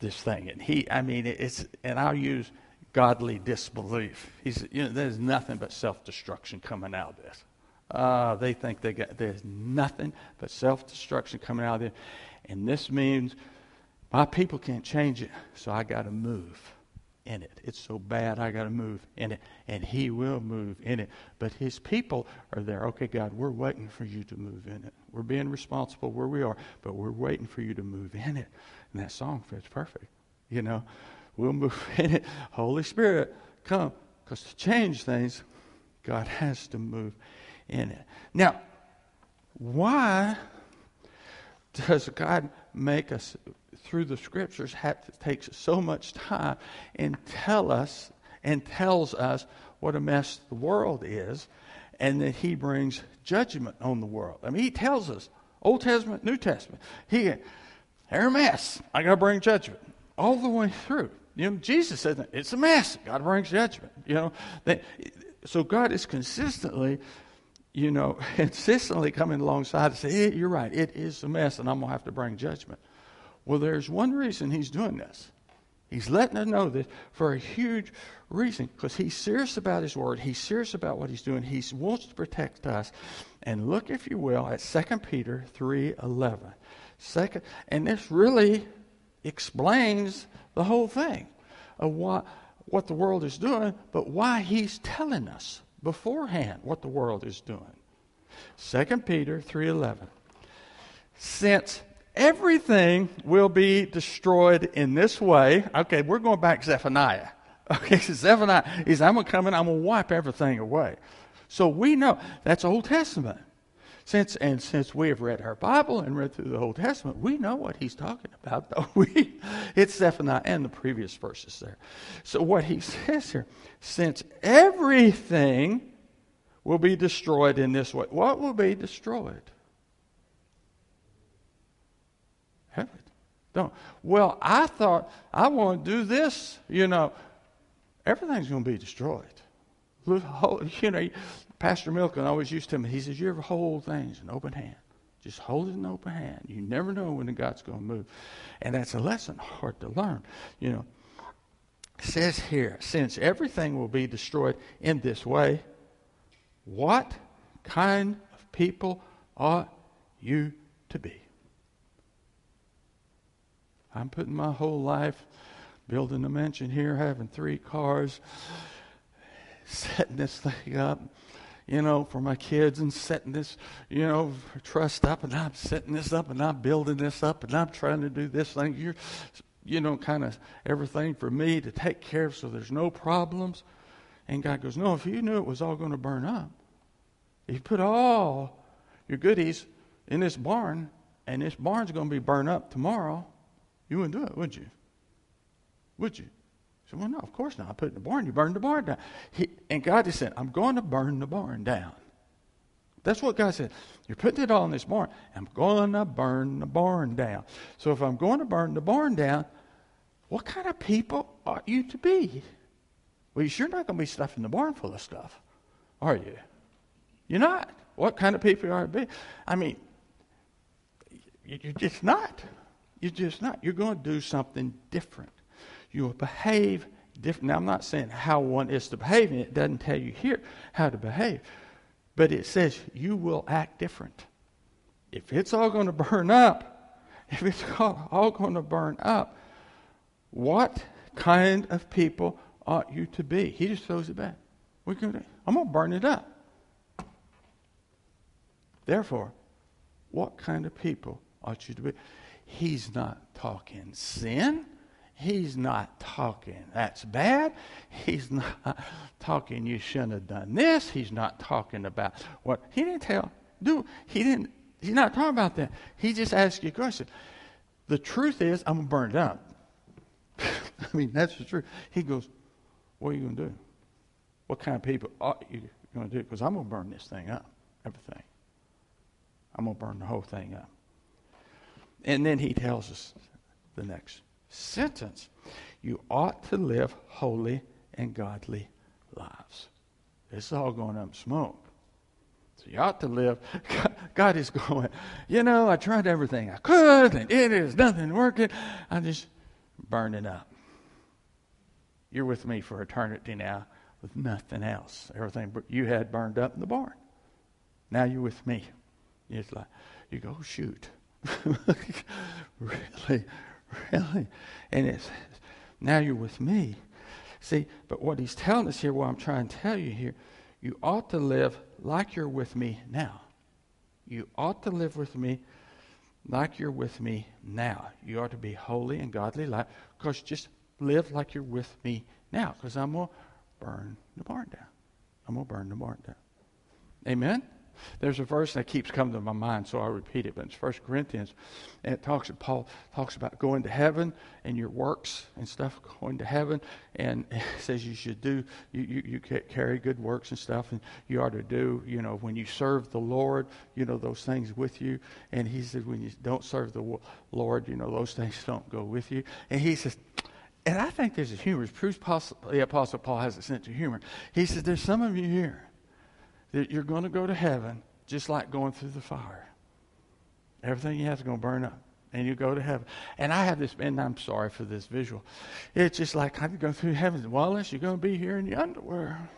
this thing, and he I mean it's and I'll use godly disbelief. He's you know there's nothing but self destruction coming out of this. Uh, they think they got there's nothing but self destruction coming out of there, and this means my people can't change it, so I got to move in it. It's so bad, I got to move in it. And He will move in it. But His people are there. Okay, God, we're waiting for you to move in it. We're being responsible where we are, but we're waiting for you to move in it. And that song fits perfect. You know, we'll move in it. Holy Spirit, come. Because to change things, God has to move in it. Now, why does God make us through the scriptures have to take so much time and tell us and tells us what a mess the world is and that he brings judgment on the world. I mean, he tells us, Old Testament, New Testament, he, they're a mess. I got to bring judgment all the way through. You know, Jesus said it's a mess. God brings judgment. You know, so God is consistently, you know, consistently coming alongside to say, hey, "You're right. It is a mess, and I'm gonna have to bring judgment." Well, there's one reason he's doing this. He's letting us know this for a huge reason because he's serious about his word. He's serious about what he's doing. He wants to protect us. And look, if you will, at 2 Peter 3.11. Second, and this really explains the whole thing of what, what the world is doing, but why he's telling us beforehand what the world is doing. 2 Peter 3.11. Since everything will be destroyed in this way. Okay, we're going back to Zephaniah. Okay, so Zephaniah is I'm gonna come in, I'm gonna wipe everything away. So we know that's Old Testament. Since and since we have read our Bible and read through the Old Testament, we know what he's talking about. Though we, it's Zephaniah and the previous verses there. So what he says here, since everything will be destroyed in this way, what will be destroyed? Heaven. Don't. Well, I thought I want to do this. You know, everything's going to be destroyed. You know, Pastor Milken always used to me. He says, "You ever hold things in open hand? Just hold it in open hand. You never know when God's going to move." And that's a lesson hard to learn. You know, it says here, since everything will be destroyed in this way, what kind of people ought you to be? I'm putting my whole life building a mansion here, having three cars, setting this thing up, you know, for my kids and setting this, you know, trust up and I'm setting this up and I'm building this up and I'm trying to do this thing. You're, you know, kind of everything for me to take care of so there's no problems. And God goes, No, if you knew it was all going to burn up, if you put all your goodies in this barn and this barn's going to be burned up tomorrow, you wouldn't do it, would you? Would you? Said, Well, no, of course not. I put it in the barn. You burned the barn down. He, and God just said, I'm going to burn the barn down. That's what God said. You're putting it all in this barn. I'm going to burn the barn down. So if I'm going to burn the barn down, what kind of people ought you to be? Well, you're sure not going to be stuffing the barn full of stuff, are you? You're not. What kind of people are you to be? I mean, you're just not. You're just not. You're going to do something different. You'll behave different. Now, I'm not saying how one is to behave, and it doesn't tell you here how to behave, but it says you will act different. If it's all going to burn up, if it's all going to burn up, what kind of people ought you to be? He just throws it back. We're gonna, I'm going to burn it up. Therefore, what kind of people ought you to be? He's not talking sin. He's not talking that's bad. He's not talking you shouldn't have done this. He's not talking about what he didn't tell. Do he didn't? He's not talking about that. He just asked you a question. The truth is, I'm gonna burn it up. I mean, that's the truth. He goes, What are you to do? What kind of people are you to do? Because I'm to burn this thing up, everything. I'm to burn the whole thing up. And then he tells us the next sentence You ought to live holy and godly lives. It's all going up in smoke. So you ought to live. God is going, you know, I tried everything I could, and it is nothing working. I just burn it up. You're with me for eternity now with nothing else. Everything you had burned up in the barn. Now you're with me. It's like, you go, shoot. really, really. And it's, now you're with me. See, but what he's telling us here, what I'm trying to tell you here, you ought to live like you're with me now. You ought to live with me like you're with me now. You ought to be holy and godly life because just live like you're with me now because I'm going to burn the barn down. I'm going to burn the barn down. Amen? There's a verse that keeps coming to my mind, so I'll repeat it. But it's First Corinthians, and it talks. Paul talks about going to heaven and your works and stuff, going to heaven, and it says you should do. You, you you carry good works and stuff, and you ought to do. You know, when you serve the Lord, you know those things with you. And he said, when you don't serve the Lord, you know those things don't go with you. And he says. And I think there's a humor. Proves the Apostle Paul has a sense of humor. He says, There's some of you here that you're going to go to heaven just like going through the fire. Everything you have is going to burn up. And you go to heaven. And I have this, and I'm sorry for this visual. It's just like I go through heaven. Wallace, you're going to be here in your underwear.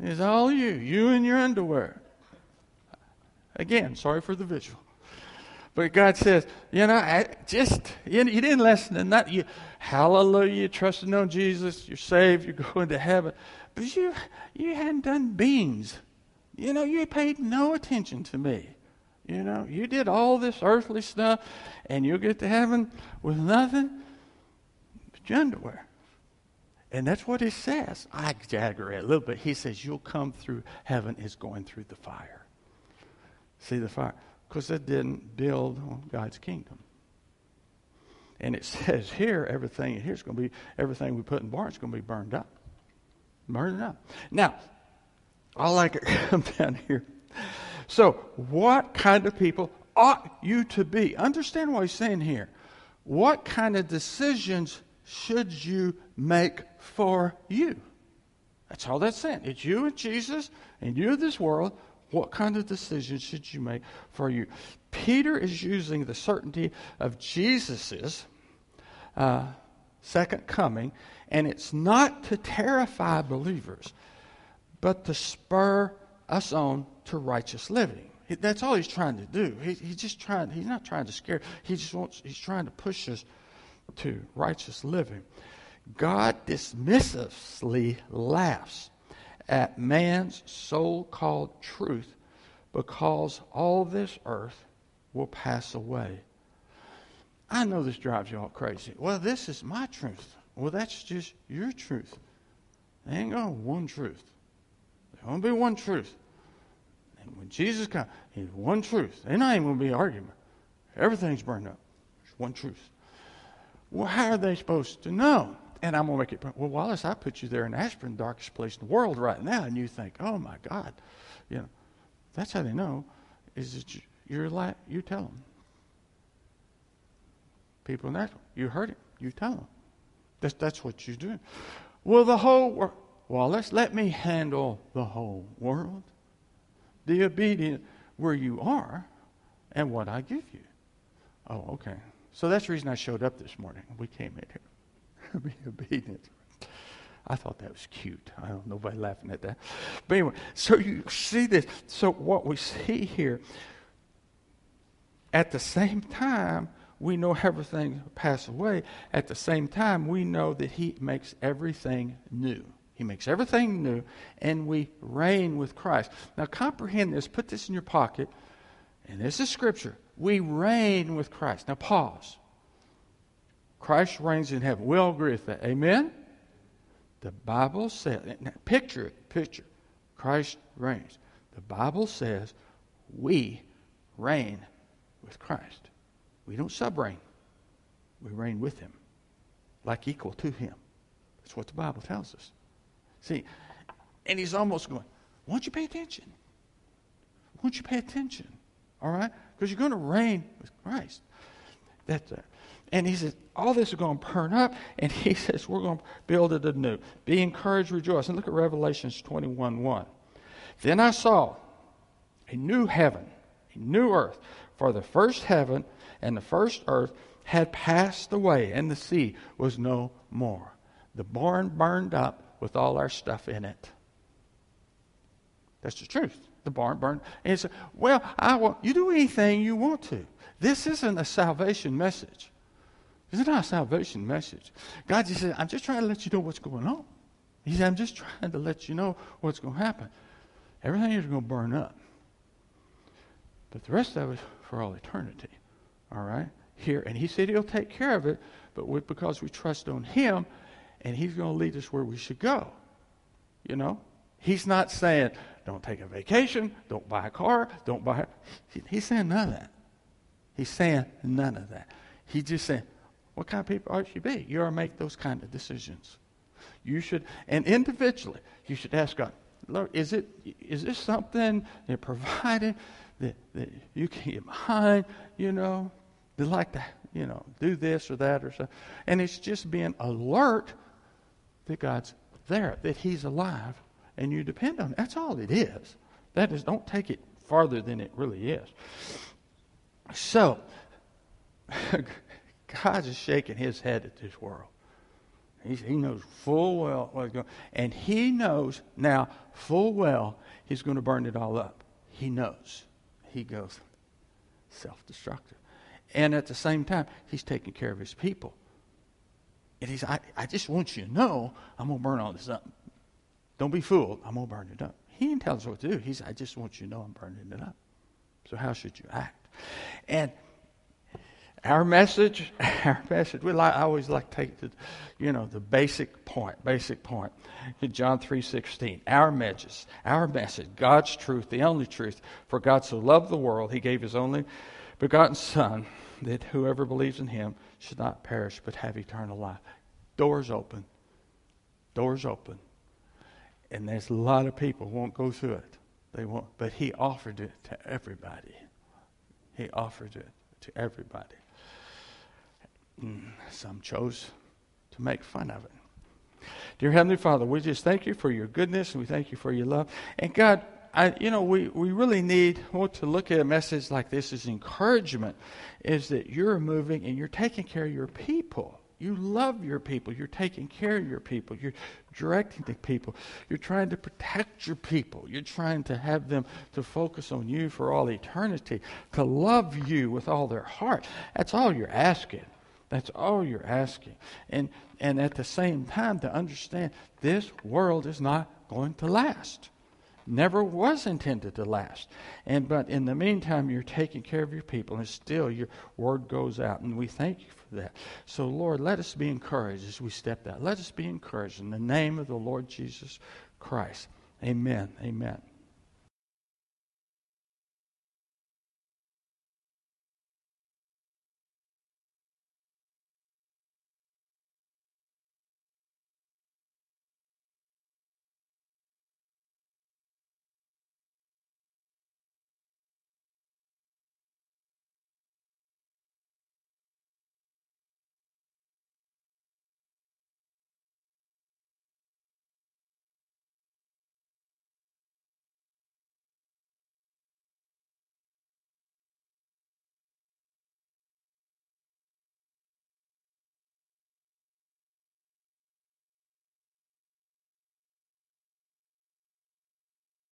It's all you, you in your underwear. Again, sorry for the visual. But God says, you know, I just, you, you didn't listen to that. You, hallelujah, you're trusting on Jesus, you're saved, you're going to heaven. But you, you hadn't done beans. You know, you paid no attention to me. You know, you did all this earthly stuff, and you'll get to heaven with nothing but your underwear. And that's what he says. I exaggerate a little bit. He says, You'll come through heaven is going through the fire. See the fire? Because it didn't build on God's kingdom. And it says here, everything here's going to be everything we put in barns going to be burned up. burned up. Now, I like it come down here. So, what kind of people ought you to be? Understand what he's saying here. What kind of decisions should you make for you? That's all that's saying. It's you and Jesus and you in this world. What kind of decision should you make for you? Peter is using the certainty of Jesus's uh, second coming and it's not to terrify believers, but to spur us on to righteous living. That's all he's trying to do. He, he's just trying, he's not trying to scare, he just wants, he's trying to push us to righteous living. God dismissively laughs at man's so called truth because all this earth will pass away. I know this drives you all crazy. Well, this is my truth. Well, that's just your truth. There ain't going to be one truth. There's going to be one truth. And when Jesus comes, he's one truth. Not even going to be an argument. Everything's burned up. There's one truth. Well, how are they supposed to know? And I'm going to make it, well, Wallace, I put you there in Ashburn, darkest place in the world right now, and you think, oh my God. You know, that's how they know, is that you're like, you tell them. People in Ashburn, you heard it, you tell them. That's, that's what you do. Well, the whole world. Let's let me handle the whole world. The obedient where you are and what I give you. Oh, okay. So that's the reason I showed up this morning. We came in here. Be obedient. I thought that was cute. I don't know nobody laughing at that. But anyway, so you see this. So what we see here, at the same time, we know everything pass away. At the same time, we know that He makes everything new. He makes everything new, and we reign with Christ. Now, comprehend this. Put this in your pocket. And this is Scripture. We reign with Christ. Now, pause. Christ reigns in heaven. We all agree with that. Amen? The Bible says, picture it, picture. Christ reigns. The Bible says we reign with Christ. We don't sub reign, we reign with him like equal to him. That's what the Bible tells us. See, and he's almost going, won't you pay attention? Won't you pay attention? All right? Because you're going to reign with Christ. That's uh, and he says, all this is going to burn up. And he says, we're going to build it anew. Be encouraged, rejoice. And look at Revelations 21 1. Then I saw a new heaven, a new earth. For the first heaven and the first earth had passed away, and the sea was no more. The barn burned up with all our stuff in it. That's the truth. The barn burned. And he said, Well, I want you do anything you want to. This isn't a salvation message. This is not a salvation message. God just said, I'm just trying to let you know what's going on. He said, I'm just trying to let you know what's going to happen. Everything is going to burn up. But the rest of it for all eternity. All right? Here. And he said he'll take care of it, but because we trust on him, and he's going to lead us where we should go. You know? He's not saying, don't take a vacation, don't buy a car, don't buy. He's saying none of that. He's saying none of that. He's just saying, what kind of people ought you be? You ought to make those kind of decisions. You should, and individually, you should ask God, Lord, is it is this something they're providing that, that you can get behind? You know, they like to, you know, do this or that or something. And it's just being alert that God's there, that He's alive, and you depend on. That's all it is. That is, don't take it farther than it really is. So, God is shaking his head at this world. He's, he knows full well what's going And he knows now full well he's going to burn it all up. He knows. He goes self destructive. And at the same time, he's taking care of his people. And he's, I, I just want you to know I'm going to burn all this up. Don't be fooled. I'm going to burn it up. He didn't tell us what to do. He said, I just want you to know I'm burning it up. So how should you act? And our message, our message, we like, I always like to take the, you know, the basic point, basic point. In John 3.16, our message, our message, God's truth, the only truth. For God so loved the world, he gave his only begotten Son, that whoever believes in him should not perish but have eternal life. Doors open. Doors open. And there's a lot of people won't go through it. They won't. But he offered it to everybody. He offered it to everybody. Some chose to make fun of it. Dear Heavenly Father, we just thank you for your goodness and we thank you for your love. And God, I, you know, we, we really need well, to look at a message like this as encouragement, is that you're moving and you're taking care of your people. You love your people. You're taking care of your people. You're directing the people. You're trying to protect your people. You're trying to have them to focus on you for all eternity, to love you with all their heart. That's all you're asking. That's all you're asking. And, and at the same time, to understand this world is not going to last. Never was intended to last. And but in the meantime, you're taking care of your people, and still your word goes out. And we thank you for that. So, Lord, let us be encouraged as we step out. Let us be encouraged in the name of the Lord Jesus Christ. Amen. Amen.